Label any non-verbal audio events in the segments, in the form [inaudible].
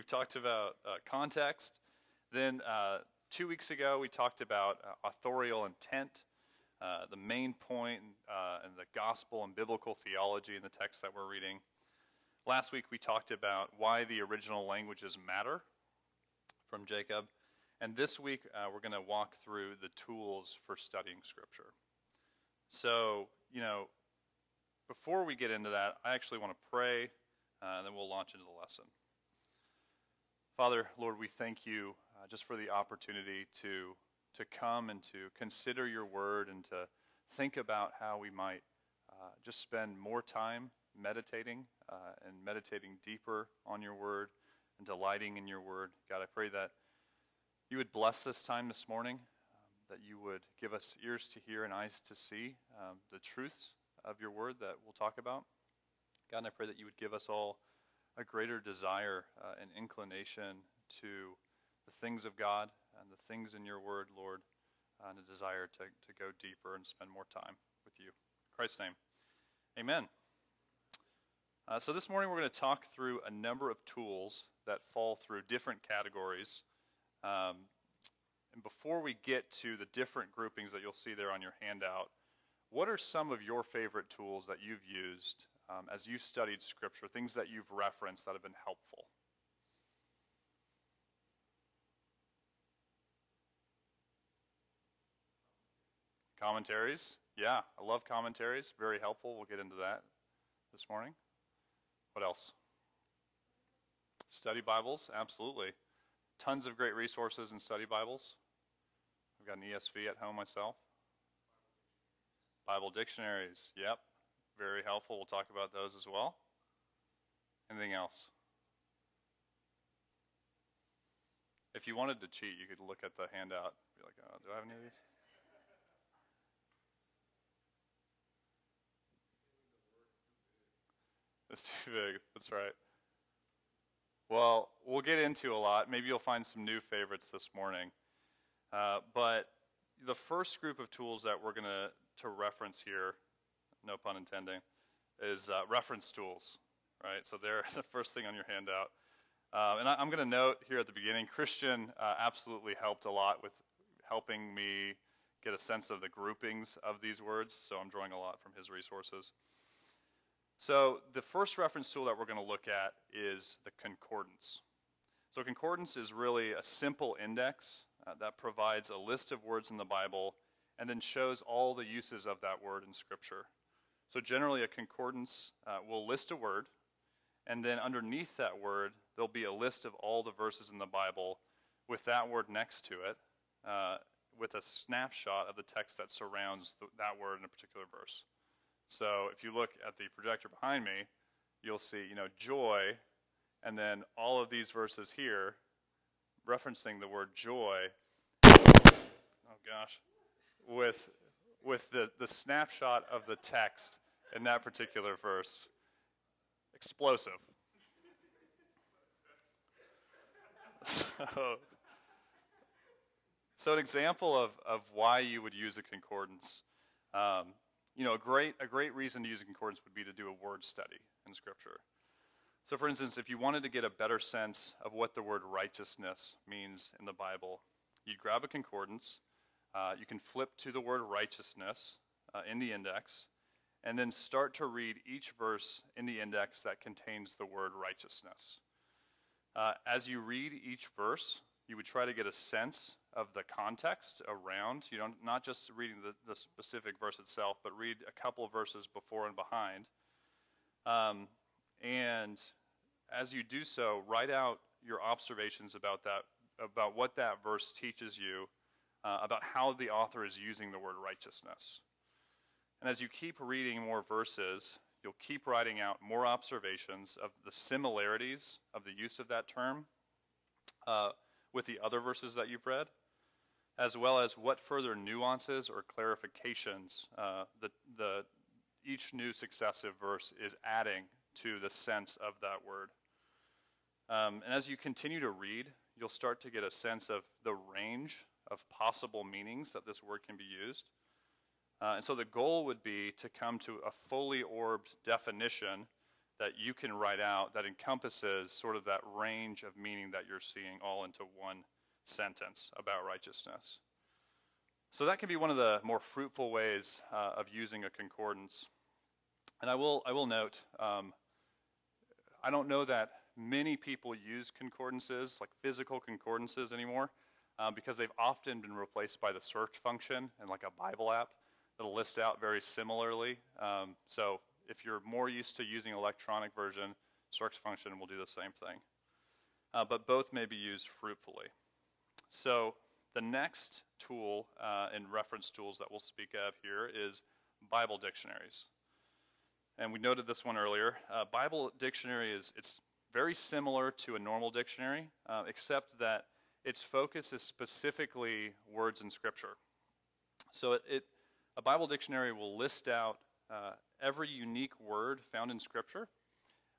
we've talked about uh, context. Then uh, two weeks ago, we talked about uh, authorial intent, uh, the main point uh, in the gospel and biblical theology in the text that we're reading. Last week, we talked about why the original languages matter from Jacob. And this week, we're going to walk through the tools for studying Scripture. So, you know, before we get into that, I actually want to pray, uh, and then we'll launch into the lesson. Father, Lord, we thank you uh, just for the opportunity to, to come and to consider your word and to think about how we might uh, just spend more time meditating uh, and meditating deeper on your word and delighting in your word. God, I pray that you would bless this time this morning, um, that you would give us ears to hear and eyes to see um, the truths of your word that we'll talk about. God, I pray that you would give us all a greater desire uh, and inclination to the things of God and the things in your word, Lord, and a desire to, to go deeper and spend more time with you. In Christ's name, amen. Uh, so, this morning we're going to talk through a number of tools that fall through different categories um, and before we get to the different groupings that you'll see there on your handout, what are some of your favorite tools that you've used um, as you've studied Scripture, things that you've referenced that have been helpful? Commentaries. Yeah, I love commentaries. Very helpful. We'll get into that this morning. What else? Study Bibles. Absolutely tons of great resources and study Bibles. I've got an ESV at home myself. Bible dictionaries, yep, very helpful. We'll talk about those as well. Anything else? If you wanted to cheat, you could look at the handout. Be like, oh, do I have any of these? It's too big. That's right. Well, we'll get into a lot. Maybe you'll find some new favorites this morning. Uh, but the first group of tools that we're going to to reference here, no pun intending, is uh, reference tools, right? So they're [laughs] the first thing on your handout. Uh, and I, am going to note here at the beginning, Christian uh, absolutely helped a lot with helping me get a sense of the groupings of these words. So I'm drawing a lot from his resources. So the first reference tool that we're going to look at is the concordance. So concordance is really a simple index uh, that provides a list of words in the Bible and then shows all the uses of that word in Scripture. So generally, a concordance uh, will list a word, and then underneath that word, there'll be a list of all the verses in the Bible with that word next to it, uh, with a snapshot of the text that surrounds the, that word in a particular verse. So if you look at the projector behind me, you'll see, you know, joy, and then all of these verses here referencing the word joy. Oh gosh, with with the, the snapshot of the text in that particular verse. Explosive. [laughs] So, so an example of, of why you would use a concordance. Um, you know, a great, a great reason to use a concordance would be to do a word study in Scripture. So, for instance, if you wanted to get a better sense of what the word righteousness means in the Bible, you'd grab a concordance, uh, you can flip to the word righteousness uh, in the index, and then start to read each verse in the index that contains the word righteousness. Uh, as you read each verse, you would try to get a sense of the context around. You don't not just reading the, the specific verse itself, but read a couple of verses before and behind. Um, and as you do so, write out your observations about that, about what that verse teaches you, uh, about how the author is using the word righteousness. And as you keep reading more verses, you'll keep writing out more observations of the similarities of the use of that term uh, with the other verses that you've read as well as what further nuances or clarifications uh, the, the, each new successive verse is adding to the sense of that word. Um, and as you continue to read, you'll start to get a sense of the range of possible meanings that this word can be used. Uh, and so the goal would be to come to a fully orbed definition that you can write out that encompasses sort of that range of meaning that you're seeing all into one sentence about righteousness. So that can be one of the more fruitful ways uh, of using a concordance. And I will, I will note, um, I don't know that many people use concordances, like physical concordances anymore, uh, because they've often been replaced by the search function and like a Bible app that'll list out very similarly. Um, so if you're more used to using electronic version, search function will do the same thing. Uh, but both may be used fruitfully. So the next tool uh, in reference tools that we'll speak of here is Bible dictionaries. And we noted this one earlier. Uh, Bible dictionary is it's very similar to a normal dictionary, uh, except that its focus is specifically words in Scripture. So it, it a Bible dictionary will list out uh, every unique word found in Scripture,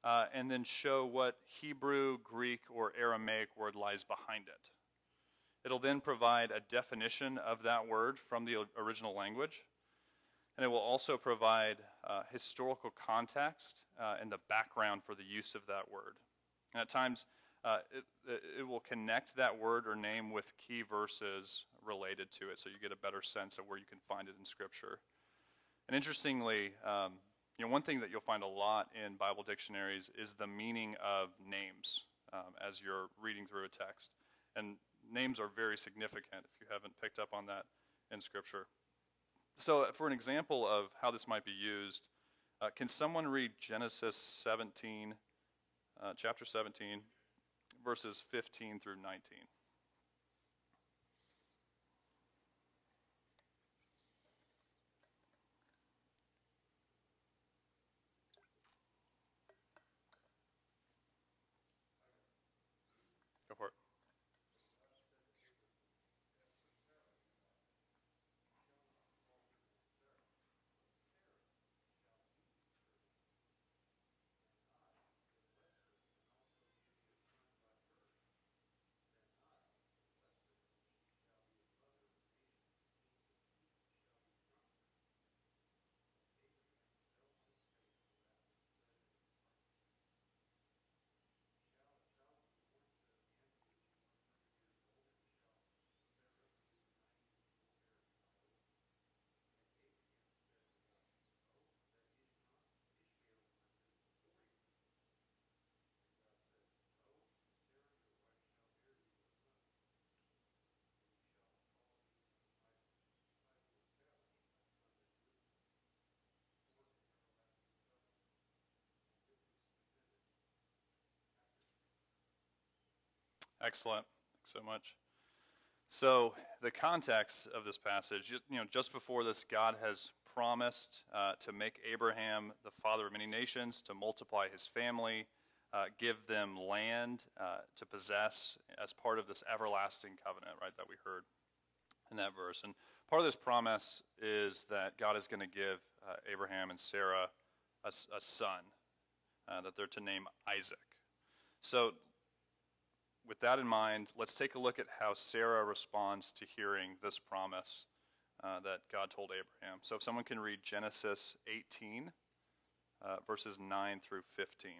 uh, and then show what Hebrew, Greek, or Aramaic word lies behind it. It'll then provide a definition of that word from the original language. And it will also provide uh, historical context uh, and the background for the use of that word. And at times, uh, it, it, will connect that word or name with key verses related to it so you get a better sense of where you can find it in Scripture. And interestingly, um, you know, one thing that you'll find a lot in Bible dictionaries is the meaning of names um, as you're reading through a text. And names are very significant if you haven't picked up on that in Scripture. So, for an example of how this might be used, uh, can someone read Genesis 17, uh, chapter 17, verses 15 through 19? Excellent. Thanks so much. So, the context of this passage, you know, just before this, God has promised uh, to make Abraham the father of many nations, to multiply his family, uh, give them land uh, to possess as part of this everlasting covenant, right, that we heard in that verse. And part of this promise is that God is going to give uh, Abraham and Sarah a, a son uh, that they're to name Isaac. So with that in mind, let's take a look at how Sarah responds to hearing this promise uh, that God told Abraham. So, if someone can read Genesis 18, uh, verses 9 through 15.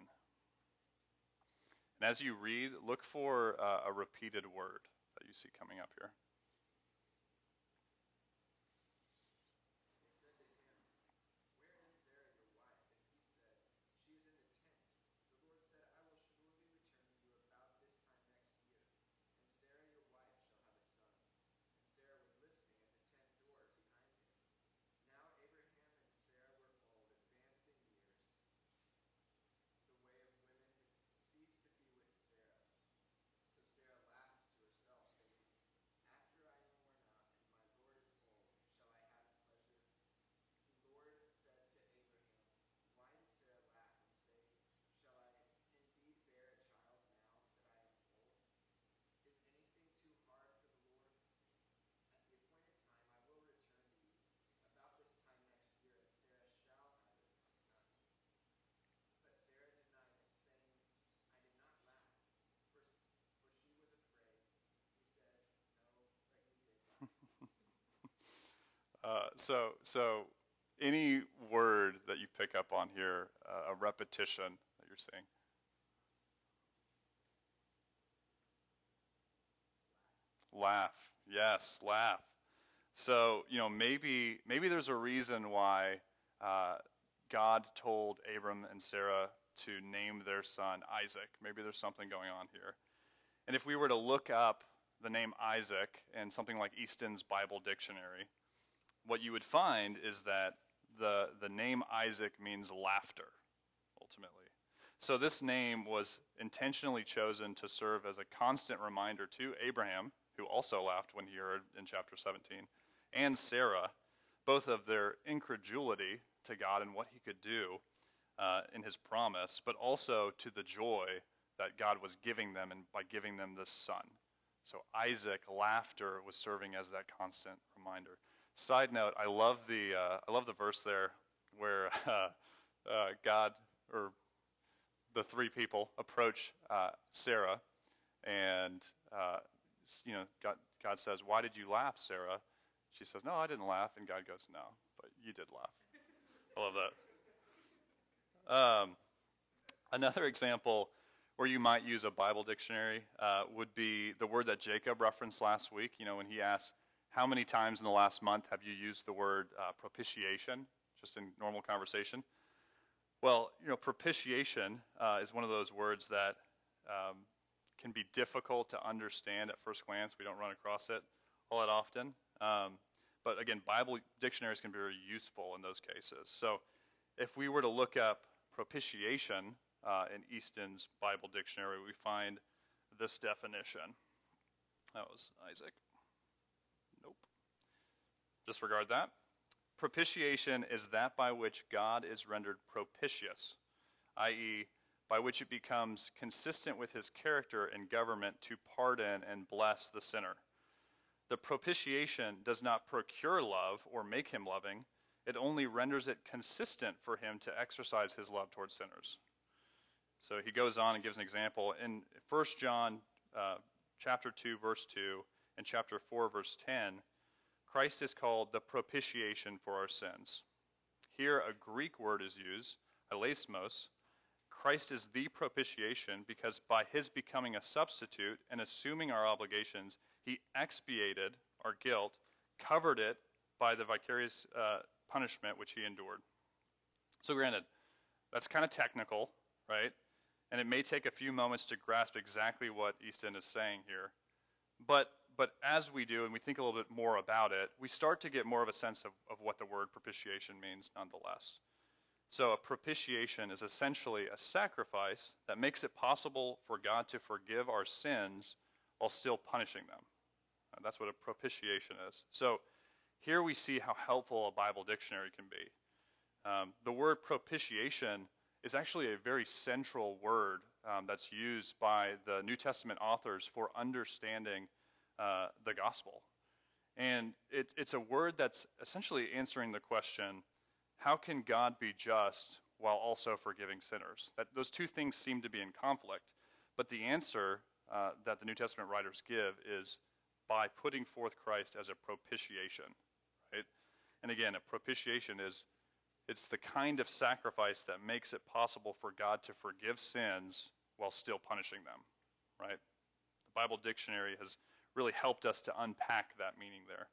And as you read, look for uh, a repeated word that you see coming up here. Uh, so, so any word that you pick up on here, uh, a repetition, that you're seeing. Laugh. Yes, laugh. So, you know, maybe maybe there's a reason why uh, God told Abram and Sarah to name their son Isaac. Maybe there's something going on here. And if we were to look up the name Isaac in something like Easton's Bible Dictionary, what you would find is that the, the name Isaac means laughter, ultimately. So this name was intentionally chosen to serve as a constant reminder to Abraham, who also laughed when he heard in chapter 17, and Sarah, both of their incredulity to God and what he could do uh, in his promise, but also to the joy that God was giving them and by giving them this son. So Isaac, laughter was serving as that constant reminder. Side note: I love the uh, I love the verse there where [laughs] uh, uh, God or the three people approach uh, Sarah, and uh, you know God, God says, "Why did you laugh, Sarah?" She says, "No, I didn't laugh," and God goes, "No, but you did laugh." I love that. Um, another example where you might use a Bible dictionary uh, would be the word that Jacob referenced last week. You know, when he asked, How many times in the last month have you used the word uh, propitiation, just in normal conversation? Well, you know, propitiation uh, is one of those words that um, can be difficult to understand at first glance. We don't run across it all that often. Um, but again, Bible dictionaries can be very useful in those cases. So if we were to look up propitiation uh, in Easton's Bible dictionary, we find this definition. That was Isaac. Disregard that. Propitiation is that by which God is rendered propitious, i.e., by which it becomes consistent with his character and government to pardon and bless the sinner. The propitiation does not procure love or make him loving, it only renders it consistent for him to exercise his love towards sinners. So he goes on and gives an example. In 1 John uh, chapter 2, verse 2, and chapter 4, verse 10, Christ is called the propitiation for our sins. Here, a Greek word is used, hilasmos. Christ is the propitiation because by his becoming a substitute and assuming our obligations, he expiated our guilt, covered it by the vicarious uh, punishment which he endured. So, granted, that's kind of technical, right? And it may take a few moments to grasp exactly what Easton is saying here. But, but as we do and we think a little bit more about it, we start to get more of a sense of, of what the word propitiation means nonetheless. So, a propitiation is essentially a sacrifice that makes it possible for God to forgive our sins while still punishing them. That's what a propitiation is. So, here we see how helpful a Bible dictionary can be. Um, the word propitiation is actually a very central word um, that's used by the New Testament authors for understanding uh, the gospel. And it, it's a word that's essentially answering the question how can God be just while also forgiving sinners? That, those two things seem to be in conflict. But the answer uh, that the New Testament writers give is by putting forth Christ as a propitiation. Right? And again, a propitiation is it's the kind of sacrifice that makes it possible for God to forgive sins while still punishing them, right? The Bible dictionary has really helped us to unpack that meaning there.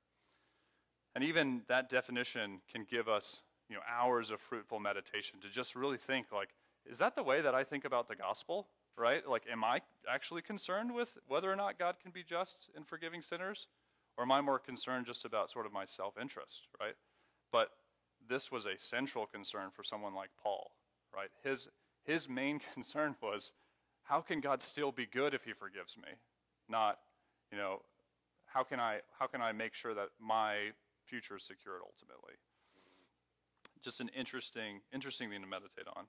And even that definition can give us, you know, hours of fruitful meditation to just really think like, is that the way that I think about the gospel? Right? Like, am I actually concerned with whether or not God can be just in forgiving sinners? Or am I more concerned just about sort of my self interest, right? But this was a central concern for someone like Paul, right? His, his main [laughs] concern was how can God still be good if he forgives me? Not, you know, how can I, how can I make sure that my future is secured ultimately? Just an interesting, interesting thing to meditate on.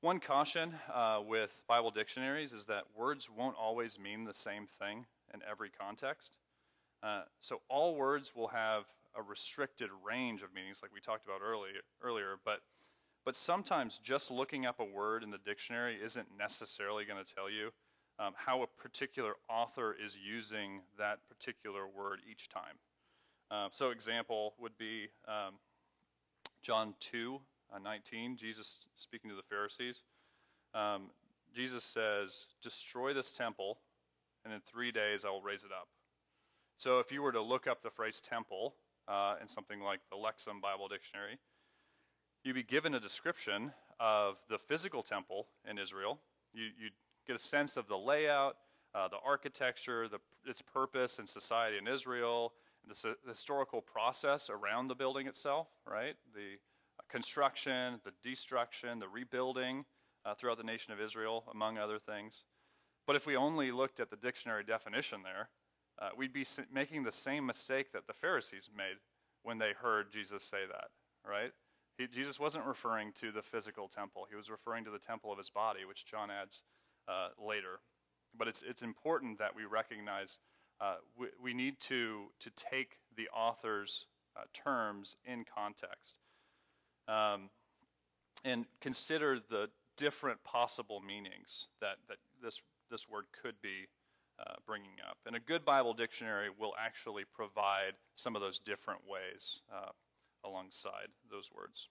One caution uh, with Bible dictionaries is that words won't always mean the same thing in every context. Uh, so all words will have a restricted range of meanings, like we talked about earlier. Earlier, but but sometimes just looking up a word in the dictionary isn't necessarily going to tell you um, how a particular author is using that particular word each time. Uh, so, example would be um, John 2 uh, 19, Jesus speaking to the Pharisees. um, Jesus says, Destroy this temple, and in three days I will raise it up. So if you were to look up the phrase temple uh, in something like the Lexham Bible Dictionary, you'd be given a description of the physical temple in Israel. You, would get a sense of the layout, uh, the architecture, the, its purpose in society in Israel, the, the historical process around the building itself, right? The construction, the destruction, the rebuilding uh, throughout the nation of Israel, among other things. But if we only looked at the dictionary definition there, uh, we'd be making the same mistake that the Pharisees made when they heard Jesus say that, right? He, Jesus wasn't referring to the physical temple, he was referring to the temple of his body, which John adds uh, later. But it's, it's important that we recognize uh, we, we, need to, to take the author's uh, terms in context um, and consider the different possible meanings that, that this, this word could be uh, bringing up. And a good Bible dictionary will actually provide some of those different ways uh, alongside those words.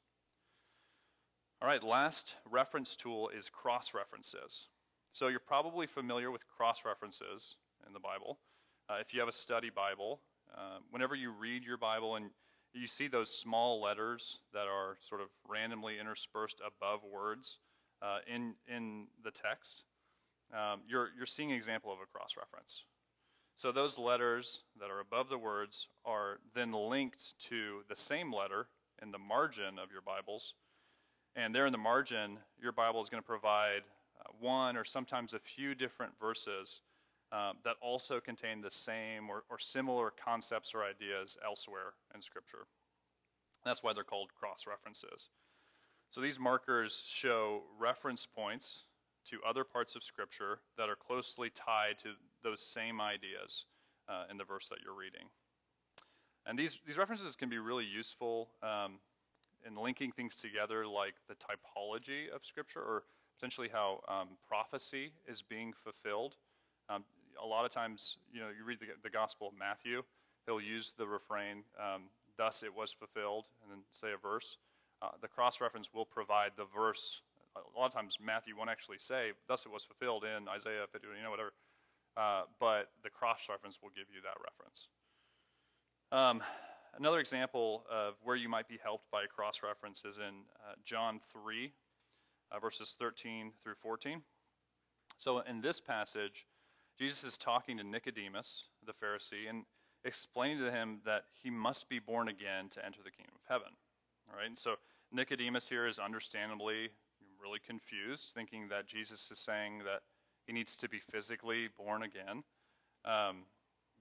All right, last reference tool is cross references. So you're probably familiar with cross references in the Bible. Uh, if you have a study Bible, uh, whenever you read your Bible and you see those small letters that are sort of randomly interspersed above words uh, in, in the text, um, you're, you're seeing an example of a cross reference. So those letters that are above the words are then linked to the same letter in the margin of your Bibles. And there in the margin, your Bible is going to provide one or sometimes a few different verses um, that also contain the same or, or similar concepts or ideas elsewhere in Scripture. That's why they're called cross references. So these markers show reference points to other parts of Scripture that are closely tied to those same ideas uh, in the verse that you're reading. And these, these references can be really useful um, in linking things together, like the typology of Scripture, or potentially how um, prophecy is being fulfilled. Um, a lot of times, you know, you read the, the Gospel of Matthew, he'll use the refrain, um, thus it was fulfilled, and then say a verse. Uh, the cross reference will provide the verse. A lot of times, Matthew won't actually say, thus it was fulfilled in Isaiah 50, you know, whatever. Uh, but the cross reference will give you that reference. Um, another example of where you might be helped by a cross reference is in uh, John 3, uh, verses 13 through 14. So in this passage, Jesus is talking to Nicodemus, the Pharisee, and explaining to him that he must be born again to enter the kingdom of heaven. All right? And so Nicodemus here is understandably really confused, thinking that Jesus is saying that he needs to be physically born again, um,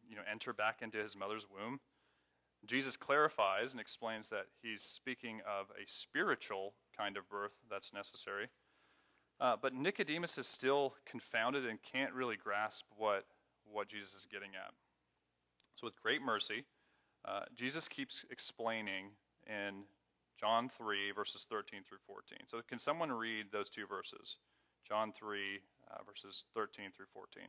you know, enter back into his mother's womb. Jesus clarifies and explains that he's speaking of a spiritual kind of birth that's necessary. Uh, but Nicodemus is still confounded and can't really grasp what, what Jesus is getting at. So, with great mercy, uh, Jesus keeps explaining in John 3, verses 13 through 14. So, can someone read those two verses? John 3, uh, verses 13 through 14.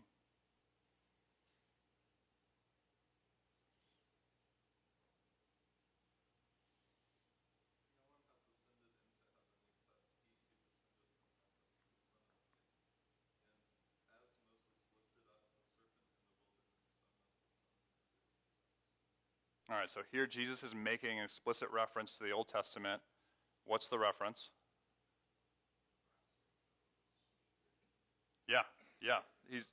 All right, so here Jesus is making an explicit reference to the Old Testament. What's the reference? Yeah, yeah. He's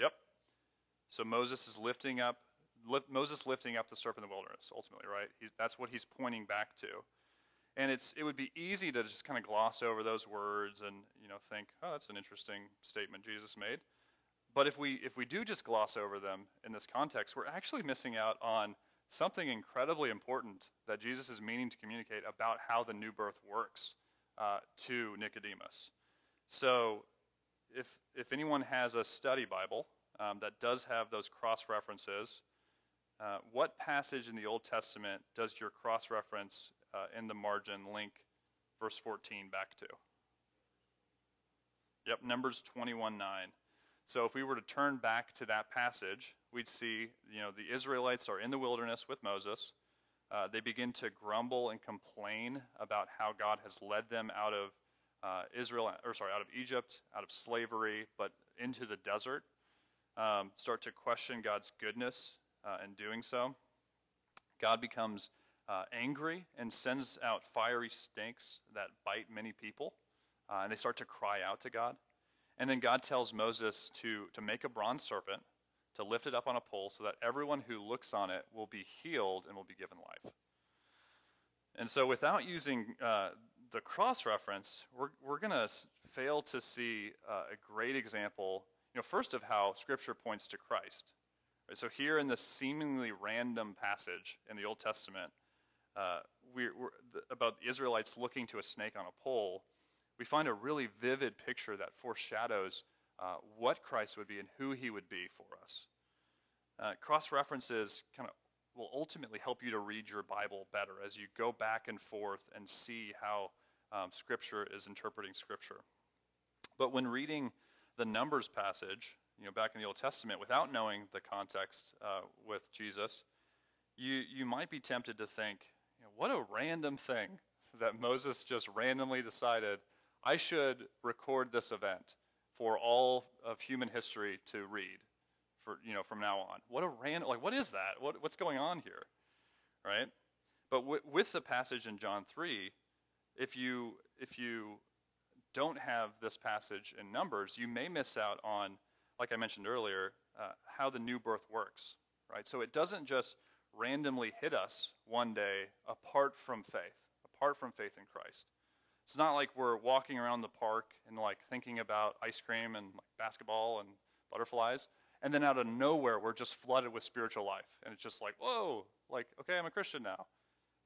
Yep. So Moses is lifting up lift, Moses lifting up the serpent in the wilderness ultimately, right? He's, that's what he's pointing back to. And it's it would be easy to just kind of gloss over those words and, you know, think, "Oh, that's an interesting statement Jesus made." But if we, if we do just gloss over them in this context, we're actually missing out on something incredibly important that Jesus is meaning to communicate about how the new birth works uh, to Nicodemus. So, if, if anyone has a study Bible um, that does have those cross references, uh, what passage in the Old Testament does your cross reference uh, in the margin link verse 14 back to? Yep, Numbers 21 9. So if we were to turn back to that passage, we'd see, you know, the Israelites are in the wilderness with Moses. Uh, they begin to grumble and complain about how God has led them out of uh, Israel, or sorry, out of Egypt, out of slavery, but into the desert, um, start to question God's goodness uh, in doing so. God becomes uh, angry and sends out fiery snakes that bite many people, uh, and they start to cry out to God. And then God tells Moses to, to make a bronze serpent, to lift it up on a pole, so that everyone who looks on it will be healed and will be given life. And so, without using uh, the cross reference, we're, we're going to fail to see uh, a great example, you know, first of how Scripture points to Christ. Right, so, here in this seemingly random passage in the Old Testament, uh, we're, we're, about the Israelites looking to a snake on a pole, we find a really vivid picture that foreshadows uh, what Christ would be and who he would be for us. Uh, cross references kind of will ultimately help you to read your Bible better as you go back and forth and see how um, Scripture is interpreting Scripture. But when reading the Numbers passage, you know, back in the Old Testament, without knowing the context uh, with Jesus, you you might be tempted to think, you know, what a random thing [laughs] that Moses just randomly decided I should record this event for all of human history to read for you know from now on. What a random like what is that? What what's going on here, right? But w- with the passage in John three, if you if you don't have this passage in Numbers, you may miss out on, like I mentioned earlier, uh, how the new birth works, right? So it doesn't just randomly hit us one day apart from faith, apart from faith in Christ. It's not like we're walking around the park and like thinking about ice cream and like basketball and butterflies and then out of nowhere we're just flooded with spiritual life and it's just like whoa like okay i'm a christian now.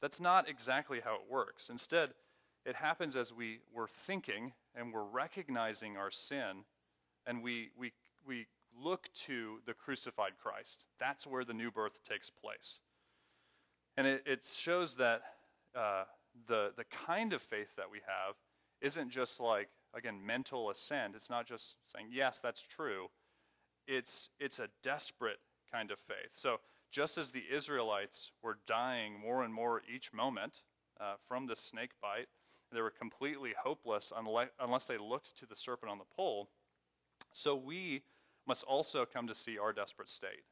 That's not exactly how it works. Instead it happens as we we're thinking and we're recognizing our sin and we we we look to the crucified christ. That's where the new birth takes place. And it, it shows that uh, the the kind of faith that we have isn't just like again mental assent it's not just saying yes that's true it's, it's a desperate kind of faith. So, just as the Israelites were dying more and more each moment uh, from the snake bite, they were completely hopeless unless, they looked to the serpent on the pole. So, we must also come to see our desperate state,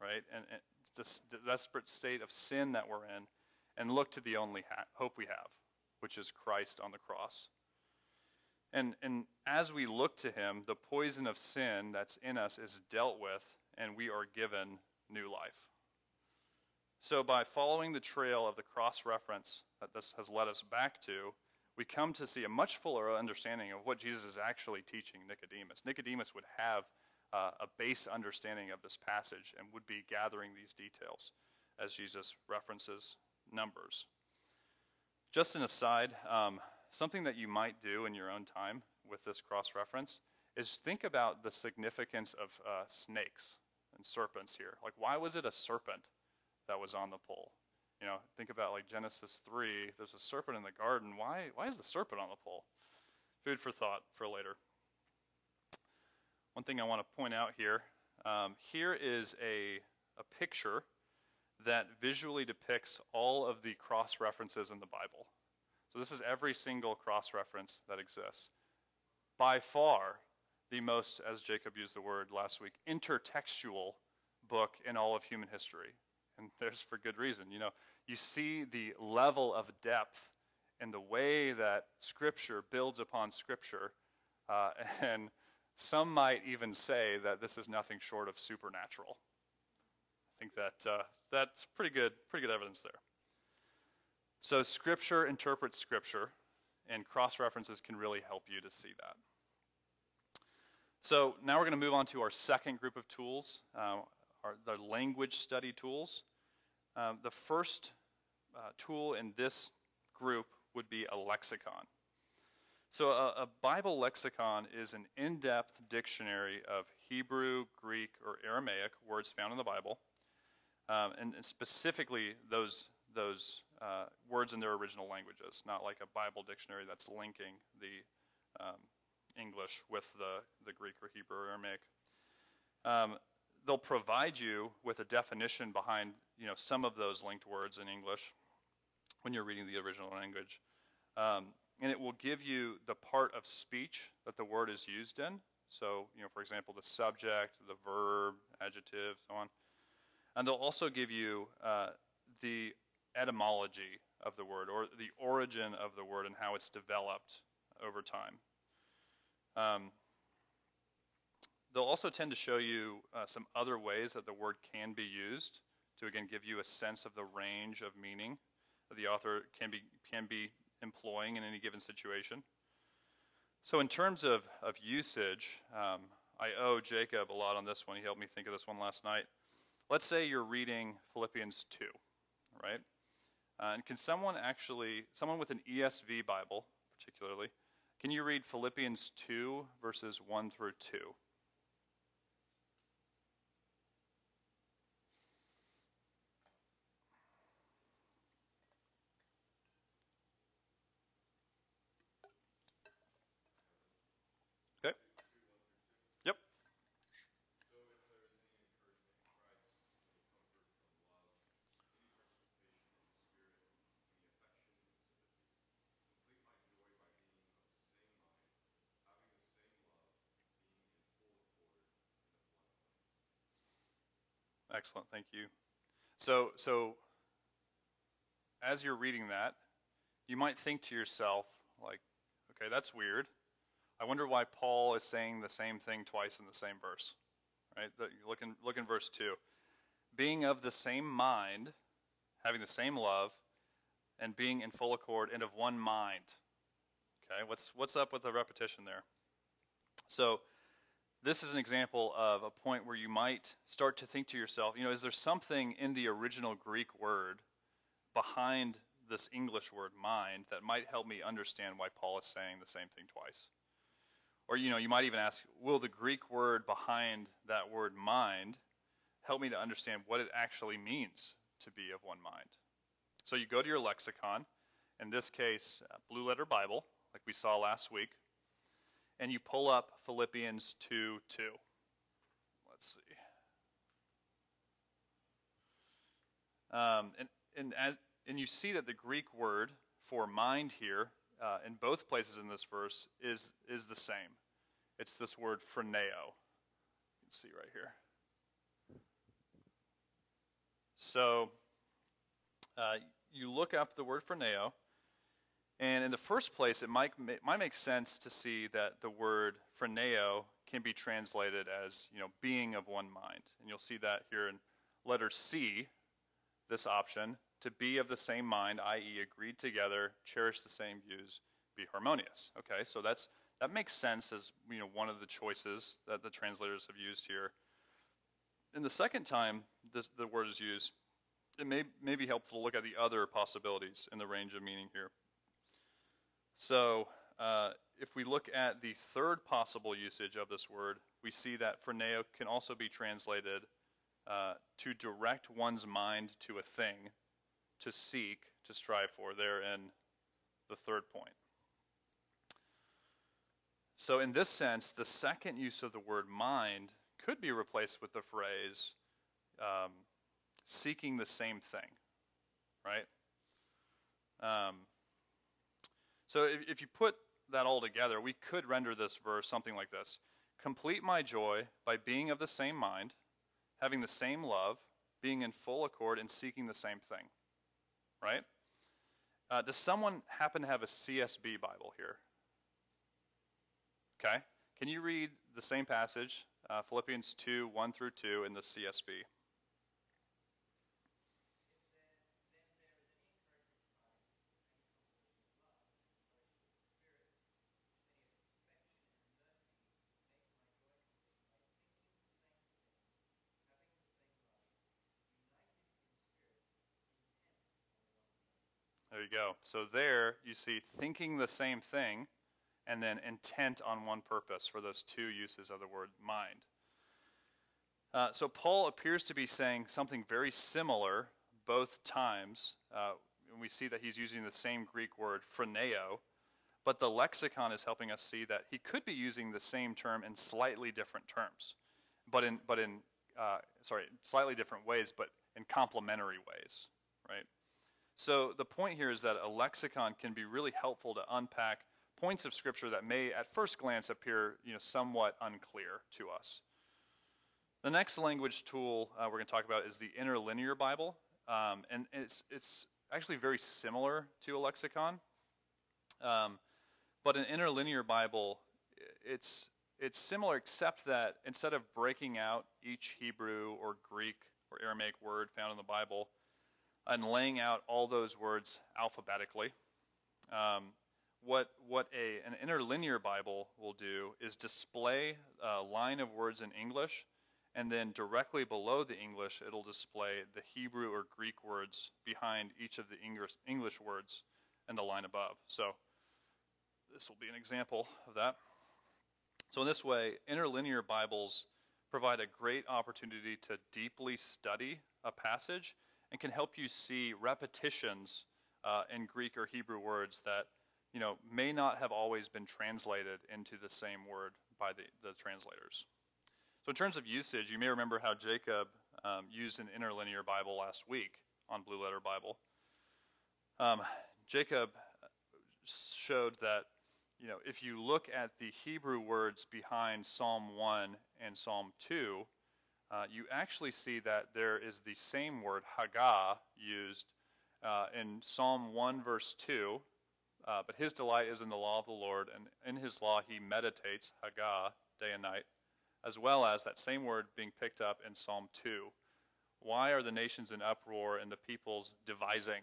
right? And, and this the desperate state of sin that we're in, and look to the only ha- hope we have, which is Christ on the cross. And, and as we look to him, the poison of sin that's in us is dealt with, and we are given new life. So, by following the trail of the cross reference that this has led us back to, we come to see a much fuller understanding of what Jesus is actually teaching Nicodemus. Nicodemus would have uh, a base understanding of this passage and would be gathering these details as Jesus references Numbers. Just an aside, um, something that you might do in your own time with this cross reference is think about the significance of uh, snakes and serpents here. Like, why was it a serpent that was on the pole? You know, think about like Genesis 3, there's a serpent in the garden. Why, why is the serpent on the pole? Food for thought for later. One thing I want to point out here um, here is a, a picture that visually depicts all of the cross references in the Bible. So this is every single cross reference that exists. By far, the most, as Jacob used the word last week, intertextual book in all of human history. And there's for good reason. You know, you see the level of depth in the way that Scripture builds upon Scripture. Uh, [laughs] and some might even say that this is nothing short of supernatural. I think that uh, that's pretty good, pretty good evidence there. So, Scripture interprets Scripture, and cross references can really help you to see that. So, now we're going to move on to our second group of tools, uh, our, the language study tools. Um, the first uh, tool in this group would be a lexicon. So, a, a Bible lexicon is an in depth dictionary of Hebrew, Greek, or Aramaic words found in the Bible, um, and, and specifically those, those uh, words in their original languages, not like a Bible dictionary that's linking the um, English with the, the Greek or Hebrew or Aramaic. Um, they'll provide you with a definition behind you know some of those linked words in English when you're reading the original language. Um, and it will give you the part of speech that the word is used in. So, you know, for example, the subject, the verb, adjective, so on. And they'll also give you uh, the etymology of the word or the origin of the word and how it's developed over time. Um, they'll also tend to show you uh, some other ways that the word can be used to again give you a sense of the range of meaning that the author can be can be employing in any given situation. So, in terms of, of usage, um, I owe Jacob a lot on this one. He helped me think of this one last night. Let's say you're reading Philippians 2, right? Uh, and can someone actually, someone with an ESV Bible particularly, can you read Philippians 2, verses 1 through 2? Excellent, thank you. So, so as you're reading that, you might think to yourself, like, okay, that's weird. I wonder why Paul is saying the same thing twice in the same verse. Right? Look, in, look in verse 2. Being of the same mind, having the same love, and being in full accord and of one mind. Okay, what's, what's up with the repetition there? So, this is an example of a point where you might start to think to yourself, you know, is there something in the original Greek word behind this English word mind that might help me understand why Paul is saying the same thing twice? Or, you know, you might even ask, will the Greek word behind that word mind help me to understand what it actually means to be of one mind? So you go to your lexicon, in this case, uh, Blue Letter Bible, like we saw last week, and you pull up Philippians 2 2. Let's see. Um, and, and, as, and you see that the Greek word for mind here, uh, in both places in this verse, is, is the same. It's this word phroneo. You can see right here. So uh, you look up the word phroneo, and in the first place, it might, it might make sense to see that the word phroneo can be translated as, you know, being of one mind. And you'll see that here in letter C, this option, to be of the same mind, i.e., agreed together, cherish the same views, be harmonious. Okay, so that's that makes sense as you know one of the choices that the translators have used here. In the second time this, the word is used, it may, may be helpful to look at the other possibilities in the range of meaning here. So, uh, if we look at the third possible usage of this word, we see that phroneo can also be translated uh, to direct one's mind to a thing, to seek, to strive for, there in the third point. So, in this sense, the second use of the word mind could be replaced with the phrase um, seeking the same thing, right? Um, so if, if you put that all together, we could render this verse something like this Complete my joy by being of the same mind, having the same love, being in full accord, and seeking the same thing. Right? Uh, does someone happen to have a CSB Bible here? Okay. Can you read the same passage, uh, Philippians 2 1 through 2, in the CSB? You go. So there you see thinking the same thing and then intent on one purpose for those two uses of the word mind. Uh, so Paul appears to be saying something very similar both times. Uh, and we see that he's using the same Greek word, phroneo, but the lexicon is helping us see that he could be using the same term in slightly different terms, but in, but in uh, sorry, slightly different ways, but in complementary ways, right? So the point here is that a lexicon can be really helpful to unpack points of Scripture that may, at first glance, appear you know, somewhat unclear to us. The next language tool uh, we're going to talk about is the interlinear Bible, um, and it's it's actually very similar to a lexicon. Um, but an interlinear Bible, it's it's similar except that instead of breaking out each Hebrew or Greek or Aramaic word found in the Bible and laying out all those words alphabetically, um, what what a an interlinear Bible will do is display a line of words in English and then directly below the English, it'll display the Hebrew or Greek words behind each of the English, English words in the line above. So this will be an example of that. So in this way, interlinear Bibles provide a great opportunity to deeply study a passage and can help you see repetitions uh, in Greek or Hebrew words that you know may not have always been translated into the same word by the, the translators. So, in terms of usage, you may remember how Jacob um, used an interlinear Bible last week on Blue Letter Bible. Um, Jacob showed that, you know, if you look at the Hebrew words behind Psalm 1 and Psalm 2, uh, you actually see that there is the same word, Haggah, used uh, in Psalm 1, verse 2. Uh, but his delight is in the law of the Lord, and in his law he meditates, Haggah, day and night as well as that same word being picked up in Psalm 2. Why are the nations in uproar and the peoples devising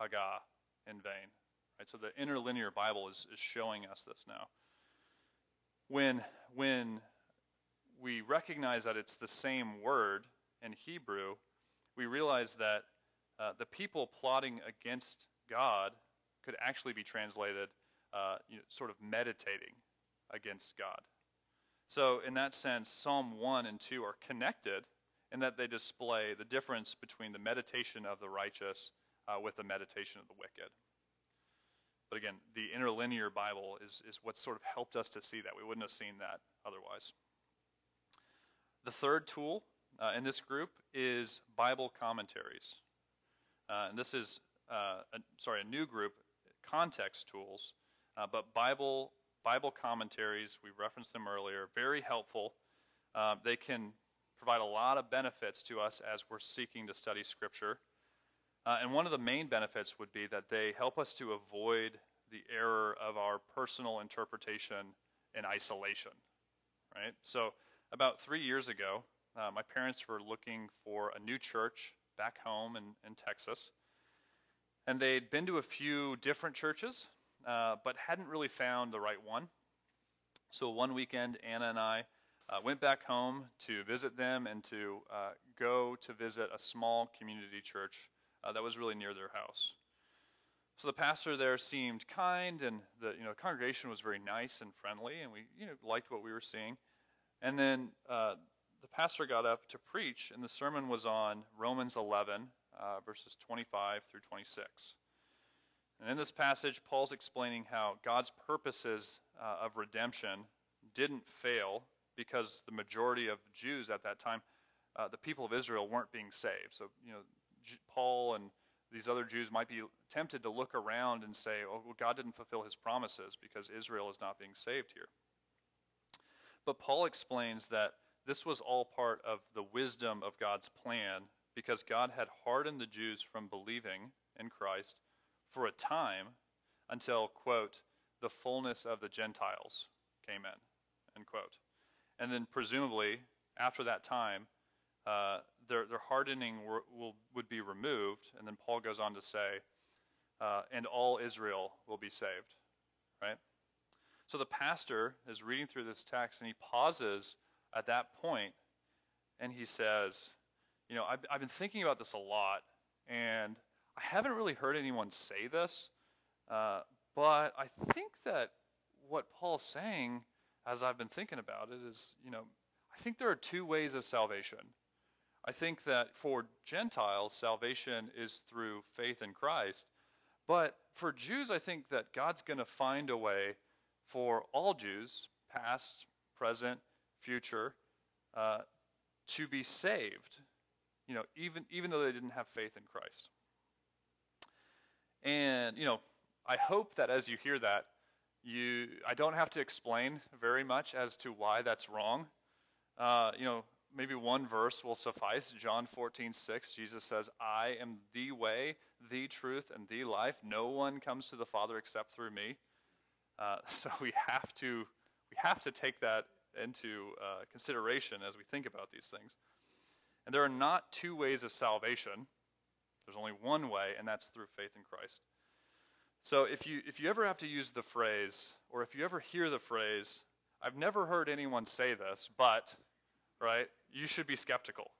Haggah in vain? Right, so the interlinear Bible is, is showing us this now. When, when we recognize that it's the same word in Hebrew, we realize that uh, the people plotting against God could actually be translated uh, you know, sort of meditating against God. So, in that sense, Psalm 1 and 2 are connected in that they display the difference between the meditation of the righteous uh, with the meditation of the wicked. But again, the interlinear Bible is, is what sort of helped us to see that. We wouldn't have seen that otherwise. The third tool uh, in this group is Bible commentaries. Uh, and this is, uh, a, sorry, a new group, context tools, uh, but Bible Bible commentaries, we referenced them earlier, very helpful. Uh, they can provide a lot of benefits to us as we're seeking to study Scripture. Uh, and one of the main benefits would be that they help us to avoid the error of our personal interpretation in isolation. Right? So, about three years ago, uh, my parents were looking for a new church back home in, in Texas. And they'd been to a few different churches, uh, but hadn't really found the right one. So one weekend, Anna and I uh, went back home to visit them and to uh, go to visit a small community church uh, that was really near their house. So the pastor there seemed kind, and the you know congregation was very nice and friendly, and we you know liked what we were seeing. And then uh, the pastor got up to preach, and the sermon was on Romans 11, uh, verses 25 through 26. And in this passage, Paul's explaining how God's purposes uh, of redemption didn't fail because the majority of Jews at that time, uh, the people of Israel, weren't being saved. So, you know, Paul and these other Jews might be tempted to look around and say, oh, well, God didn't fulfill his promises because Israel is not being saved here. But Paul explains that this was all part of the wisdom of God's plan because God had hardened the Jews from believing in Christ for a time until, quote, the fullness of the Gentiles came in, end quote. And then presumably, after that time, uh, their, their hardening will, would be removed. And then Paul goes on to say, uh, and all Israel will be saved, right? So the pastor is reading through this text and he pauses at that point and he says, You know, I've, I've been thinking about this a lot, and I haven't really heard anyone say this, uh, but I think that what Paul's saying, as I've been thinking about it, is you know, I think there are two ways of salvation. I think that for Gentiles, salvation is through faith in Christ. But for Jews, I think that God's going to find a way for all Jews, past, present, future, uh, to be saved. You know, even even though they didn't have faith in Christ. And, you know, I hope that as you hear that, you, I don't have to explain very much as to why that's wrong. Uh, you know, maybe one verse will suffice. John 14, 6, Jesus says, I am the way, the truth, and the life. No one comes to the Father except through me. Uh, [laughs] so we have to we have to take that into uh, consideration as we think about these things. And there are not two ways of salvation. There's only one way, and that's through faith in Christ. So if you if you ever have to use the phrase, or if you ever hear the phrase, I've never heard anyone say this, but right, you should be skeptical.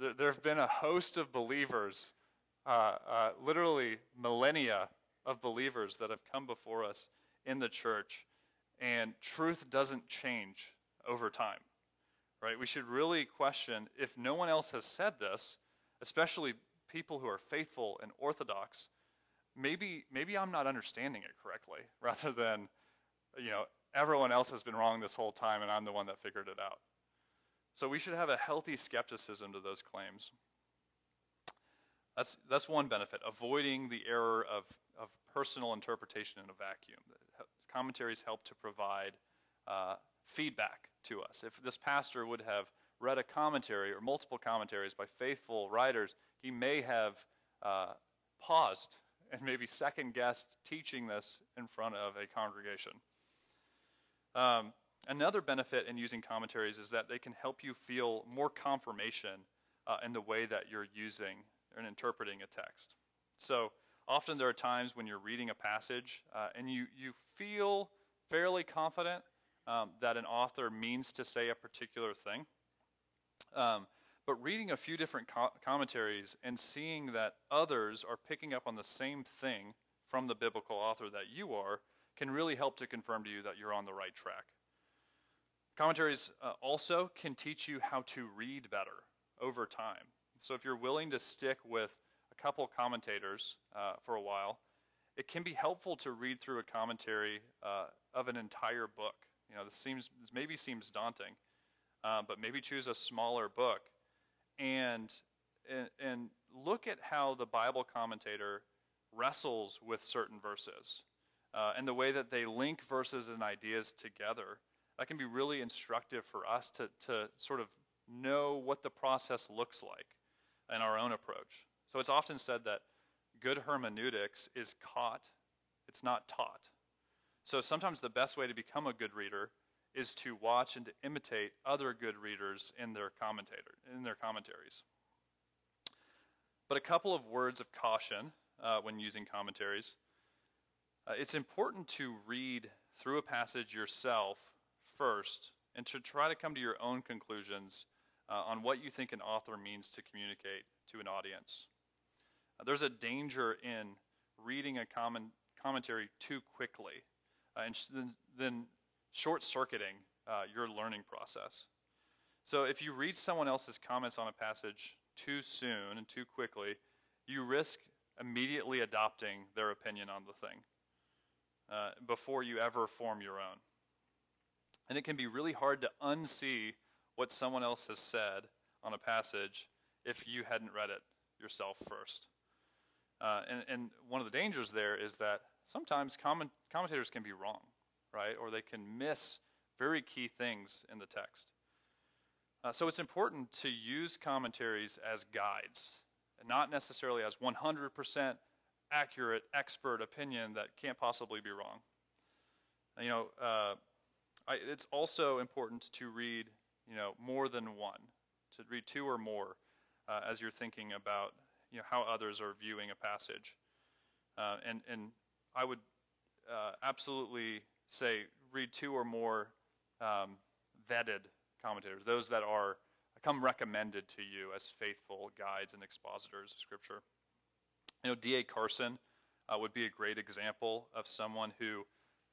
There, there have been a host of believers, uh, uh, literally millennia of believers that have come before us in the church, and truth doesn't change over time. Right? We should really question if no one else has said this, especially people who are faithful and orthodox, maybe maybe I'm not understanding it correctly [laughs] rather than you know everyone else has been wrong this whole time and I'm the one that figured it out. So we should have a healthy skepticism to those claims. That's, that's one benefit, avoiding the error of, of personal interpretation in a vacuum. Commentaries help to provide uh, feedback to us. If this pastor would have read a commentary or multiple commentaries by faithful writers, he may have uh, paused and maybe second guessed teaching this in front of a congregation. Um, another benefit in using commentaries is that they can help you feel more confirmation uh, in the way that you're using and interpreting a text. So, often there are times when you're reading a passage uh, and you, you feel fairly confident um, that an author means to say a particular thing. Um, but reading a few different co- commentaries and seeing that others are picking up on the same thing from the biblical author that you are can really help to confirm to you that you're on the right track. Commentaries uh, also can teach you how to read better over time. So if you're willing to stick with couple commentators uh, for a while, it can be helpful to read through a commentary uh, of an entire book. You know, this seems this maybe seems daunting, um, but maybe choose a smaller book and, and and look at how the Bible commentator wrestles with certain verses uh, and the way that they link verses and ideas together. That can be really instructive for us to to sort of know what the process looks like in our own approach. So it's often said that good hermeneutics is caught, it's not taught. So sometimes the best way to become a good reader is to watch and to imitate other good readers in their commentator in their commentaries. But a couple of words of caution uh, when using commentaries. Uh, it's important to read through a passage yourself first and to try to come to your own conclusions uh, on what you think an author means to communicate to an audience. Uh, there's a danger in reading a common commentary too quickly uh, and sh- then, then short circuiting uh, your learning process. So if you read someone else's comments on a passage too soon and too quickly, you risk immediately adopting their opinion on the thing uh, before you ever form your own. And it can be really hard to unsee what someone else has said on a passage if you hadn't read it yourself first. Uh, and, and, one of the dangers there is that sometimes comment, commentators can be wrong, right? Or they can miss very key things in the text. Uh, so it's important to use commentaries as guides, not necessarily as 100% accurate expert opinion that can't possibly be wrong. You know, uh, I, it's also important to read you know, more than one, to read two or more uh, as you're thinking about you know, how others are viewing a passage. Uh, and, and I would uh, absolutely say read two or more um, vetted commentators, those that are come recommended to you as faithful guides and expositors of Scripture. You know, D.A. Carson uh, would be a great example of someone who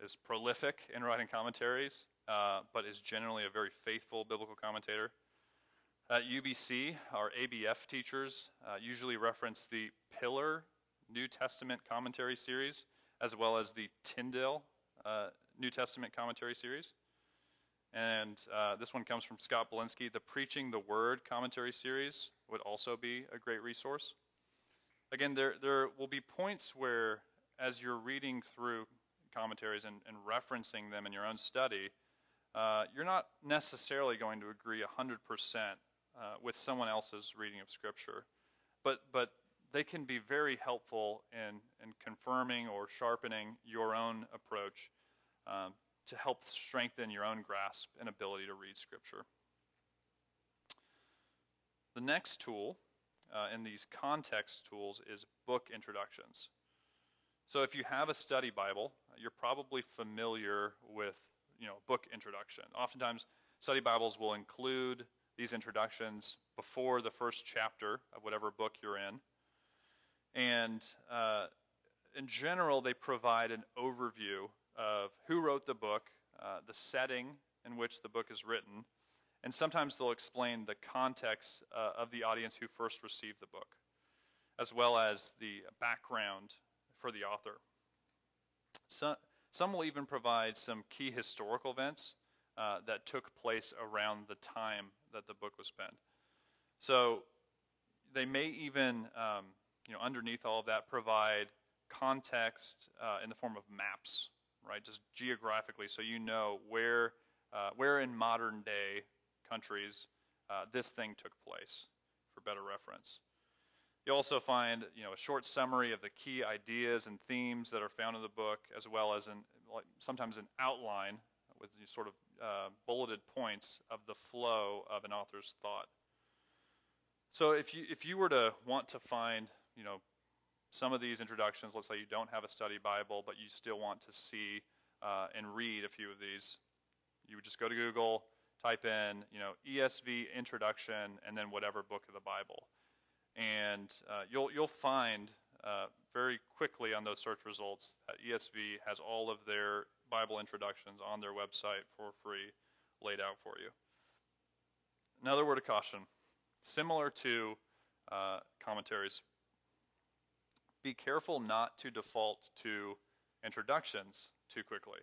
is prolific in writing commentaries uh, but is generally a very faithful biblical commentator. At UBC, our ABF teachers uh, usually reference the Pillar New Testament commentary series as well as the Tyndale uh, New Testament commentary series. And uh, this one comes from Scott Belinsky. The Preaching the Word commentary series would also be a great resource. again, there, there will be points where, as you're reading through commentaries and, and referencing them in your own study, uh, you're not necessarily going to agree 100% uh, with someone else's reading of Scripture. But, but they can be very helpful in, in confirming or sharpening your own approach um, to help strengthen your own grasp and ability to read Scripture. The next tool uh, in these context tools is book introductions. So if you have a study Bible, you're probably familiar with you know book introduction. Oftentimes, study Bibles will include these introductions before the first chapter of whatever book you're in, and uh, in general, they provide an overview of who wrote the book, uh, the setting in which the book is written, and sometimes they'll explain the context uh, of the audience who first received the book, as well as the background for the author. So, some will even provide some key historical events uh, that took place around the time that the book was penned. So they may even, um, you know, underneath all of that, provide context uh, in the form of maps, right? Just geographically, so you know where, uh, where in modern day countries uh, this thing took place for better reference. You also find you know, a short summary of the key ideas and themes that are found in the book, as well as an, like, sometimes an outline with sort of uh, bulleted points of the flow of an author's thought. So if you, if you were to want to find you know, some of these introductions, let's say you don't have a study Bible, but you still want to see uh, and read a few of these, you would just go to Google, type in, you know, ESV introduction, and then whatever book of the Bible. And uh, you'll, you'll find uh, very quickly on those search results that ESV has all of their Bible introductions on their website for free laid out for you. Another word of caution similar to uh, commentaries, be careful not to default to introductions too quickly.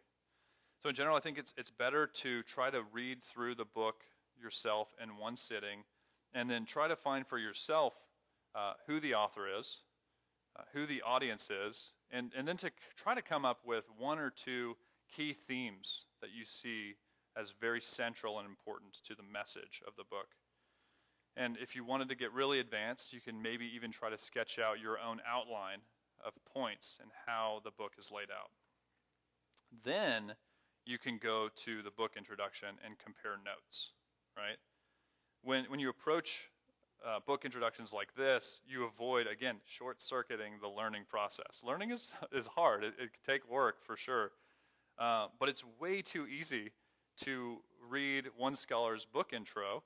So, in general, I think it's, it's better to try to read through the book yourself in one sitting and then try to find for yourself uh, who the author is, uh, who the audience is, and, and then to try to come up with one or two key themes that you see as very central and important to the message of the book. And if you wanted to get really advanced, you can maybe even try to sketch out your own outline of points and how the book is laid out. Then you can go to the book introduction and compare notes, right? When, when you approach uh, book introductions like this, you avoid, again, short circuiting the learning process. Learning is, [laughs] is hard, it, it can take work for sure, uh, but it's way too easy to read one scholar's book intro.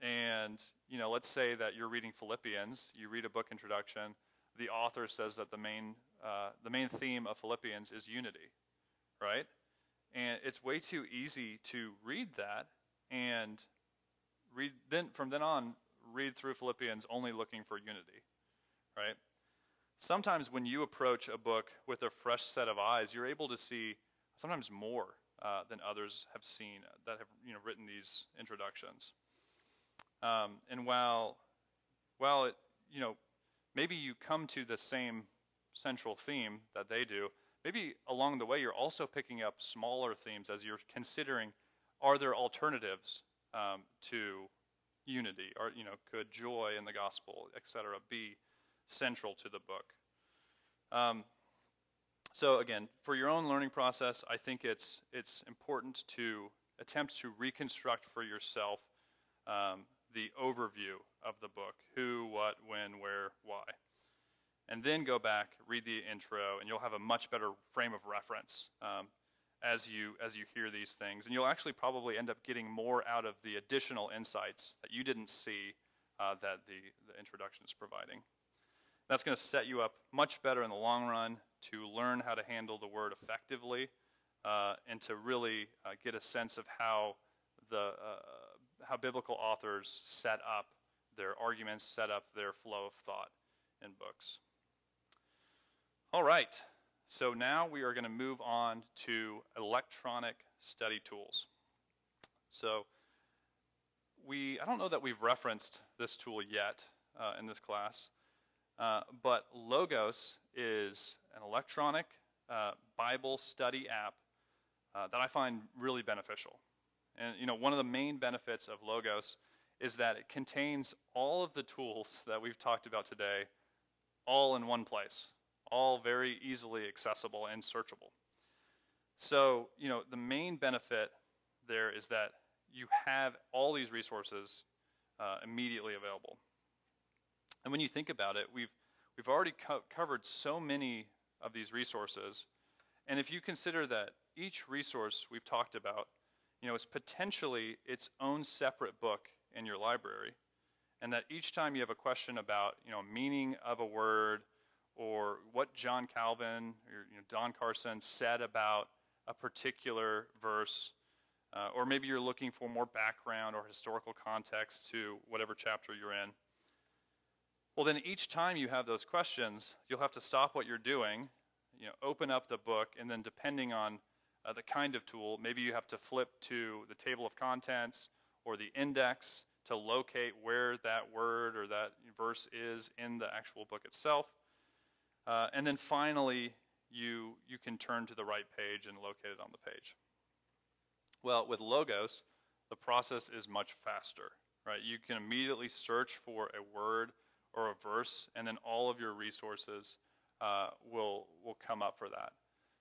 And, you know, let's say that you're reading Philippians, you read a book introduction, the author says that the main, uh, the main theme of Philippians is unity, right? And it's way too easy to read that and read then from then on read through Philippians only looking for unity. Right? Sometimes when you approach a book with a fresh set of eyes, you're able to see sometimes more uh, than others have seen that have you know written these introductions. Um, and while while it you know maybe you come to the same central theme that they do, maybe along the way you're also picking up smaller themes as you're considering are there alternatives um, to unity or you know could joy in the gospel etc be central to the book um, so again for your own learning process i think it's it's important to attempt to reconstruct for yourself um, the overview of the book who what when where why and then go back, read the intro, and you'll have a much better frame of reference um, as you as you hear these things. And you'll actually probably end up getting more out of the additional insights that you didn't see uh, that the, the introduction is providing. That's going to set you up much better in the long run to learn how to handle the word effectively uh, and to really uh, get a sense of how the uh, how biblical authors set up their arguments, set up their flow of thought in books. All right, so now we are going to move on to electronic study tools. So we, I don't know that we've referenced this tool yet uh, in this class, Uh, but Logos is an electronic uh, Bible study app uh, that I find really beneficial. And you know, one of the main benefits of Logos is that it contains all of the tools that we've talked about today, all in one place, all very easily accessible and searchable. So, you know, the main benefit there is that you have all these resources uh, immediately available. And when you think about it, we've, we've already co- covered so many of these resources. And if you consider that each resource we've talked about, you know, is potentially its own separate book in your library, and that each time you have a question about, you know, meaning of a word or what John Calvin or you know, Don Carson said about a particular verse, uh, or maybe you're looking for more background or historical context to whatever chapter you're in. Well, then each time you have those questions, you'll have to stop what you're doing, you know, open up the book, and then depending on uh, the kind of tool, maybe you have to flip to the table of contents or the index to locate where that word or that verse is in the actual book itself. Uh, and then finally, you, you can turn to the right page and locate it on the page. Well, with Logos, the process is much faster, right? You can immediately search for a word or a verse, and then all of your resources uh, will, will come up for that.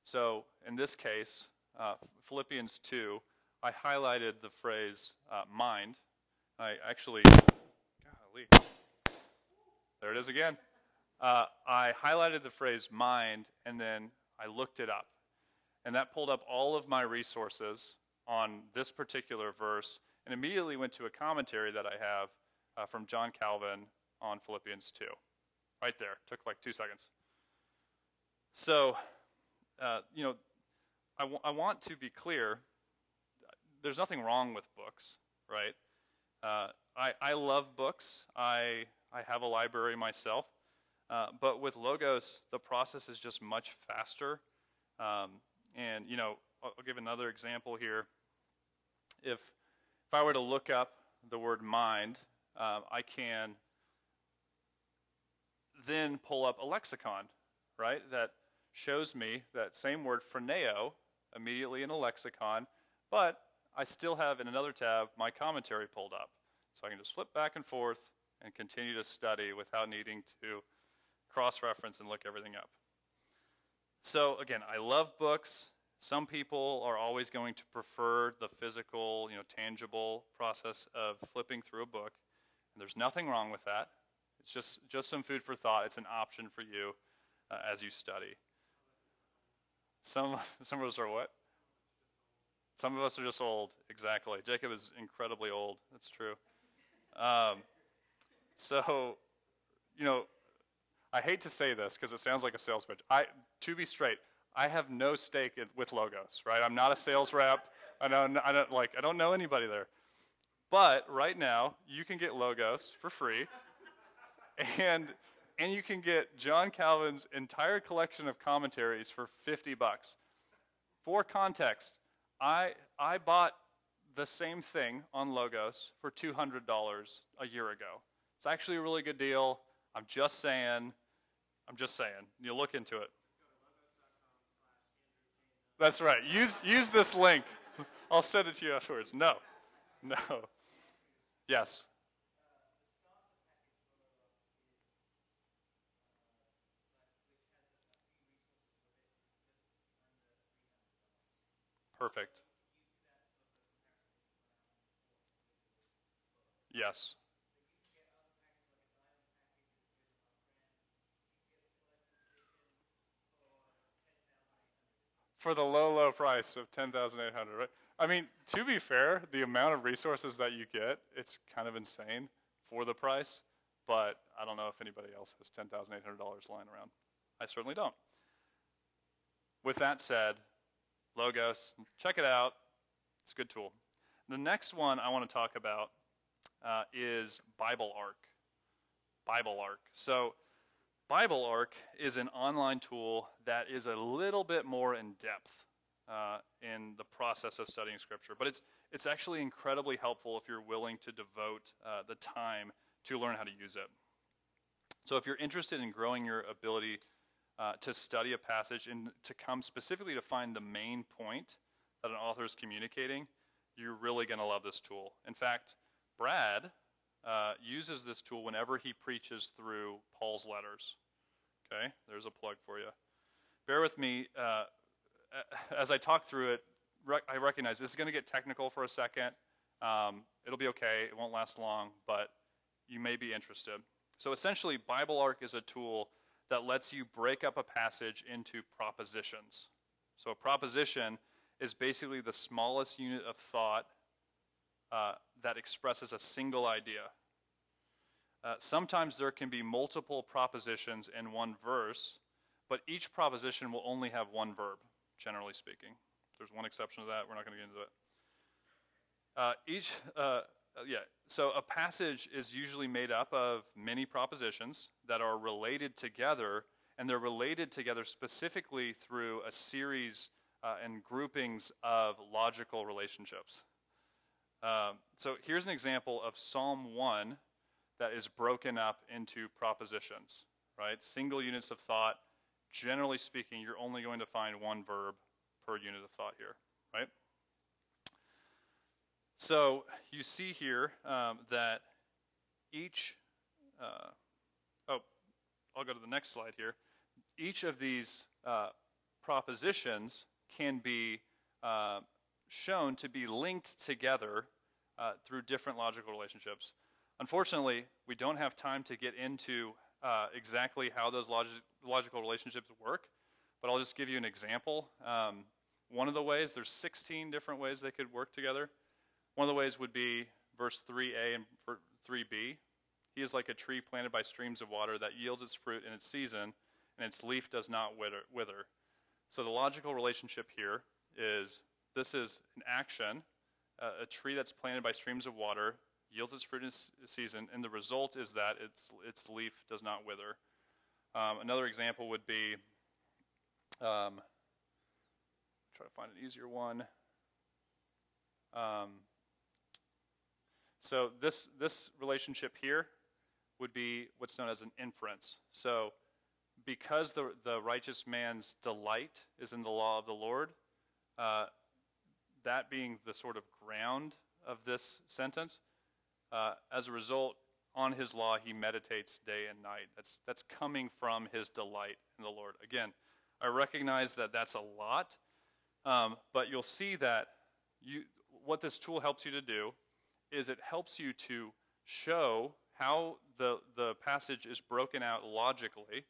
So in this case, uh, Philippians 2, I highlighted the phrase uh, mind. I actually, golly, there it is again uh, I highlighted the phrase mind and then I looked it up. And that pulled up all of my resources on this particular verse and immediately went to a commentary that I have uh, from John Calvin on Philippians 2. Right there. Took like two seconds. So, uh, you know, I, w- I want to be clear there's nothing wrong with books, right? Uh, I, I love books. I, I have a library myself. Uh, but with Logos, the process is just much faster. Um, and, you know, I'll, I'll, give another example here. If, if I were to look up the word mind, uh, I can then pull up a lexicon, right, that shows me that same word, phroneo, immediately in a lexicon, but I still have in another tab my commentary pulled up. So I can just flip back and forth and continue to study without needing to cross reference and look everything up. So, again, I love books. Some people are always going to prefer the physical, you know, tangible process of flipping through a book. And there's nothing wrong with that. It's just, just some food for thought. It's an option for you uh, as you study. Some, [laughs] some of us are what? Some of us are just old. Exactly. Jacob is incredibly old. That's true. Um, so, you know, I hate to say this because it sounds like a sales pitch. I, to be straight, I have no stake in, with logos, right? I'm not a sales rep. I don't, I don't like, I don't know anybody there. But right now, you can get logos for free, and and you can get John Calvin's entire collection of commentaries for 50 bucks. For context, I I bought the same thing on logos for $200 a year ago. It's actually a really good deal. I'm just saying I'm just saying. You look into it. That's right. Use use this link. [laughs] I'll send it to you afterwards. No. No. Yes. Perfect. Yes. for the low, low price of 10800 right? I mean, to be fair, the amount of resources that you get, it's kind of insane for the price, but I don't know if anybody else has $10,800 lying around. I certainly don't. With that said, Logos, check it out. It's a good tool. The next one I want to talk about uh, is Bible Arc. Bible Arc. So Bible Arc is an online tool that is a little bit more in depth uh, in the process of studying Scripture, but it's it's actually incredibly helpful if you're willing to devote uh, the time to learn how to use it. So if you're interested in growing your ability uh, to study a passage and to come specifically to find the main point that an author is communicating, you're really going to love this tool. In fact, Brad uh, uses this tool whenever he preaches through Paul's letters. Okay, there's a plug for you. Bear with me uh, as I talk through it. Rec- I recognize this is going to get technical for a second. Um, it'll be okay. It won't last long, but you may be interested. So essentially, Bible Arc is a tool that lets you break up a passage into propositions. So a proposition is basically the smallest unit of thought uh, that expresses a single idea. Uh, sometimes there can be multiple propositions in one verse, but each proposition will only have one verb, generally speaking. There's one exception to that. We're not going to get into it. Uh, each, uh, yeah, so a passage is usually made up of many propositions that are related together, and they're related together specifically through a series uh, and groupings of logical relationships. Um, so here's an example of Psalm 1 that is broken up into propositions, right? Single units of thought. Generally speaking, you're only going to find one verb per unit of thought here, right? So you see here um, that each, uh, oh, I'll go to the next slide here. Each of these uh, propositions can be uh, shown to be linked together uh, through different logical relationships. Unfortunately, we don't have time to get into uh, exactly how those log- logical relationships work, but I'll just give you an example. Um, one of the ways, there's 16 different ways they could work together. One of the ways would be verse 3a and 3b. He is like a tree planted by streams of water that yields its fruit in its season, and its leaf does not wither. So the logical relationship here is this is an action, uh, a tree that's planted by streams of water yields its fruit in its season, and the result is that its, its leaf does not wither. Um, another example would be um, try to find an easier one. Um, so this, this relationship here would be what's known as an inference. So because the, the righteous man's delight is in the law of the Lord, uh, that being the sort of ground of this sentence, uh, as a result, on his law he meditates day and night. That's, that's coming from his delight in the Lord. Again, I recognize that that's a lot, um, but you'll see that you, what this tool helps you to do is it helps you to show how the, the passage is broken out logically,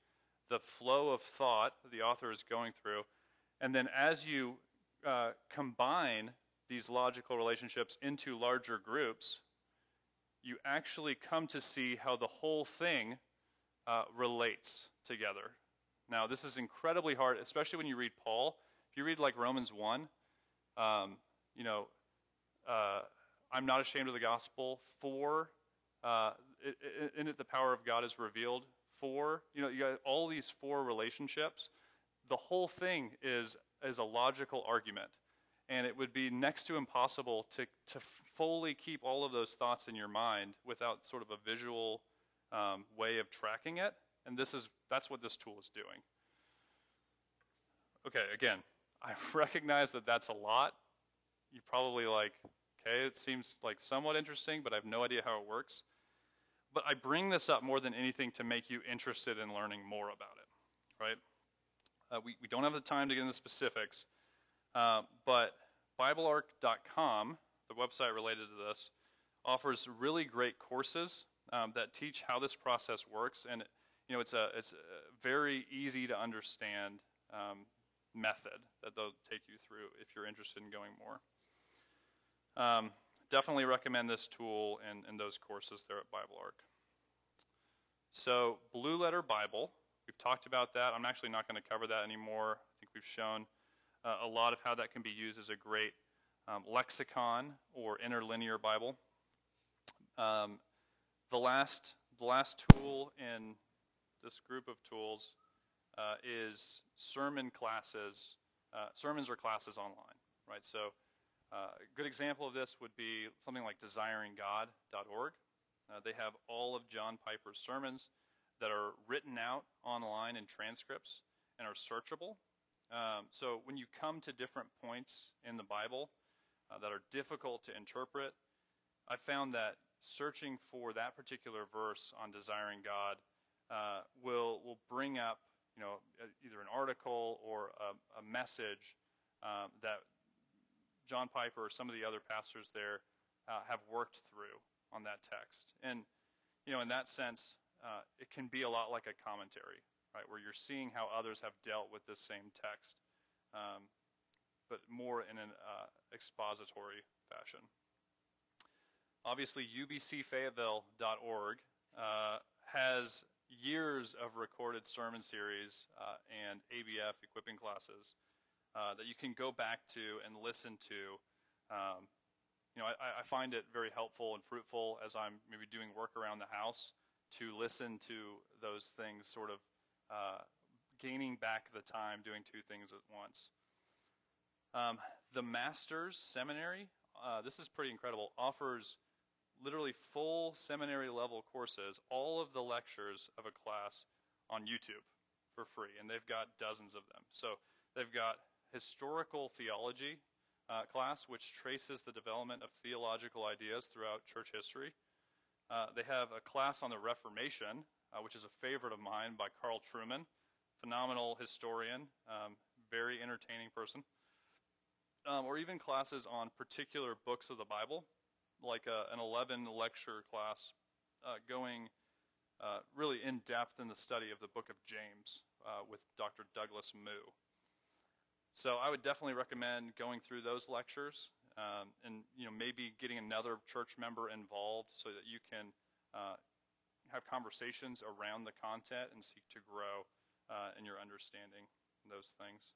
the flow of thought the author is going through. And then as you uh, combine these logical relationships into larger groups, you actually come to see how the whole thing uh, relates together. Now, this is incredibly hard, especially when you read Paul. If you read like Romans 1, um, you know, uh, I'm not ashamed of the gospel. For uh, in it, the power of God is revealed. For you know, you got all these four relationships. The whole thing is is a logical argument, and it would be next to impossible to to fully keep all of those thoughts in your mind without sort of a visual um, way of tracking it. And this is that's what this tool is doing. Okay, again, [laughs] I recognize that that's a lot. You probably like Okay, it seems like somewhat interesting, but I have no idea how it works. But I bring this up more than anything to make you interested in learning more about it, right? Uh, we, we don't have the time to get into specifics, uh, but BibleArc.com, the website related to this, offers really great courses um, that teach how this process works, and you know it's a it's a very easy to understand um, method that they'll take you through if you're interested in going more. Um, definitely recommend this tool and, and those courses there at Bible Arc. So, Blue Letter Bible, we've talked about that. I'm actually not going to cover that anymore. I think we've shown uh, a lot of how that can be used as a great um, lexicon or interlinear Bible. Um, the last the last tool in this group of tools uh, is sermon classes. Uh, sermons or classes online, right? So uh, a good example of this would be something like desiringgod.org. Uh, they have all of John Piper's sermons that are written out online in transcripts and are searchable. Um, so when you come to different points in the Bible uh, that are difficult to interpret, I found that searching for that particular verse on desiring God uh, will will bring up you know either an article or a, a message um, that John Piper or some of the other pastors there uh, have worked through on that text. And, you know, in that sense, uh, it can be a lot like a commentary, right, where you're seeing how others have dealt with this same text, um, but more in an uh, expository fashion. Obviously, ubcfayetteville.org uh, has years of recorded sermon series uh, and ABF equipping classes uh, that you can go back to and listen to. Um, you know, I, I, find it very helpful and fruitful as I'm maybe doing work around the house to listen to those things, sort of uh, gaining back the time doing two things at once. Um, the Master's Seminary, uh, this is pretty incredible, offers literally full seminary level courses, all of the lectures of a class on YouTube for free, and they've got dozens of them. So they've got historical theology uh, class, which traces the development of theological ideas throughout church history. Uh, they have a class on the Reformation, uh, which is a favorite of mine by Carl Trueman, phenomenal historian, um, very entertaining person. Um, or even classes on particular books of the Bible, like a, uh, an 11 lecture class uh, going uh, really in depth in the study of the book of James with Dr. Douglas Moo. So I would definitely recommend going through those lectures um, and you know maybe getting another church member involved so that you can uh, have conversations around the content and seek to grow uh, in your understanding those things.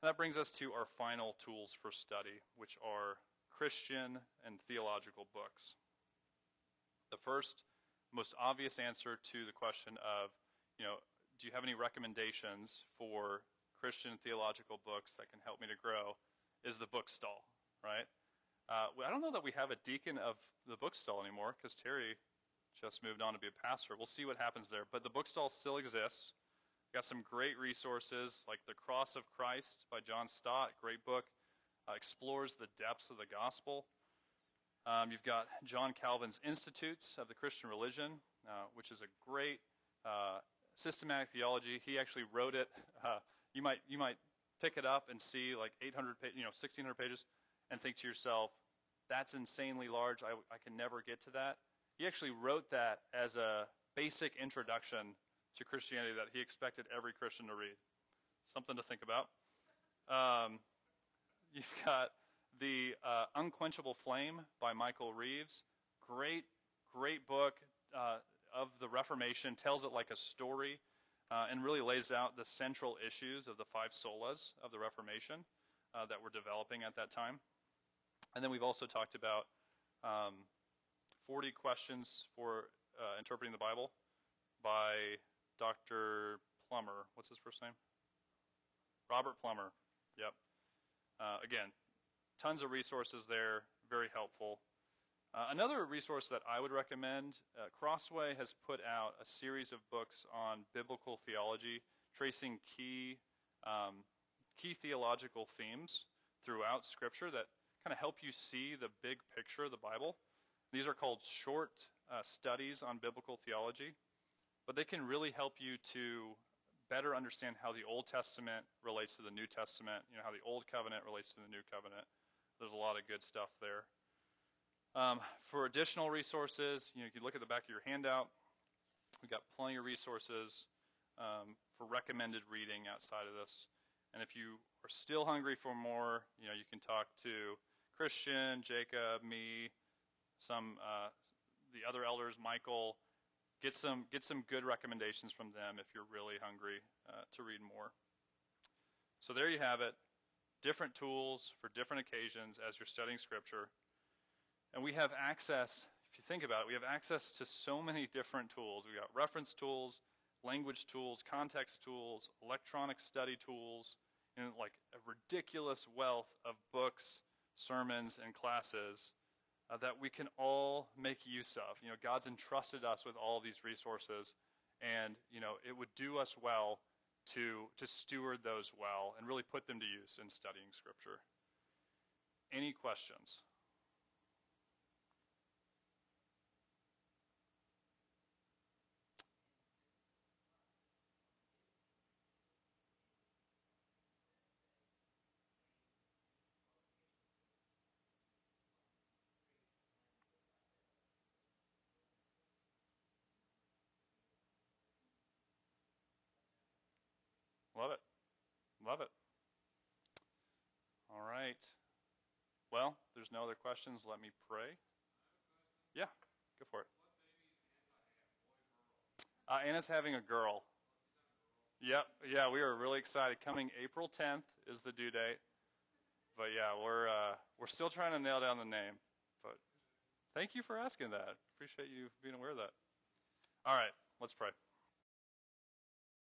And that brings us to our final tools for study, which are Christian and theological books. The first, most obvious answer to the question of, you know, do you have any recommendations for Christian theological books that can help me to grow is the bookstall, right? Uh, I don't know that we have a deacon of the bookstall anymore because Terry just moved on to be a pastor. We'll see what happens there. But the bookstall still exists. Got some great resources like The Cross of Christ by John Stott, great book, uh, explores the depths of the gospel. Um, you've got John Calvin's Institutes of the Christian Religion, uh, which is a great uh, systematic theology. He actually wrote it uh, you might you might pick it up and see like 800 you know 1600 pages and think to yourself that's insanely large. I, I can never get to that. He actually wrote that as a basic introduction to christianity that he expected every christian to read. Something to think about. Um, [laughs] you've got the uh, unquenchable flame by michael reeves. Great great book uh, of the reformation. Tells it like a story uh, and really lays out the central issues of the five solas of the Reformation uh, that were developing at that time. And then we've also talked about um, 40 questions for uh, interpreting the Bible by Dr. Plummer. What's his first name? Robert Plummer. Yep. Uh, again, tons of resources there, very helpful. Uh, another resource that I would recommend uh, Crossway has put out a series of books on biblical theology, tracing key, um, key theological themes throughout Scripture that kind of help you see the big picture of the Bible. These are called short uh, studies on biblical theology, but they can really help you to better understand how the Old Testament relates to the New Testament, you know, how the Old Covenant relates to the New Covenant. There's a lot of good stuff there. Um, for additional resources, you know, you can look at the back of your handout. We've got plenty of resources um, for recommended reading outside of this. And if you are still hungry for more, you know, you can talk to Christian, Jacob, me, some uh, the other elders, Michael. Get some get some good recommendations from them if you're really hungry uh, to read more. So there you have it. Different tools for different occasions as you're studying Scripture. And we have access, if you think about it, we have access to so many different tools. We've got reference tools, language tools, context tools, electronic study tools, and like a ridiculous wealth of books, sermons, and classes uh, that we can all make use of. You know, God's entrusted us with all these resources, and you know it would do us well to to steward those well and really put them to use in studying Scripture. Any questions? Love it. Love it. All right. Well, there's no other questions. Let me pray. Yeah, go for it. Uh, Anna's having a girl. Yep. Yeah, we are really excited. Coming April 10th is the due date. But yeah, we're uh, we're still trying to nail down the name. But thank you for asking that. Appreciate you being aware of that. All right, let's pray.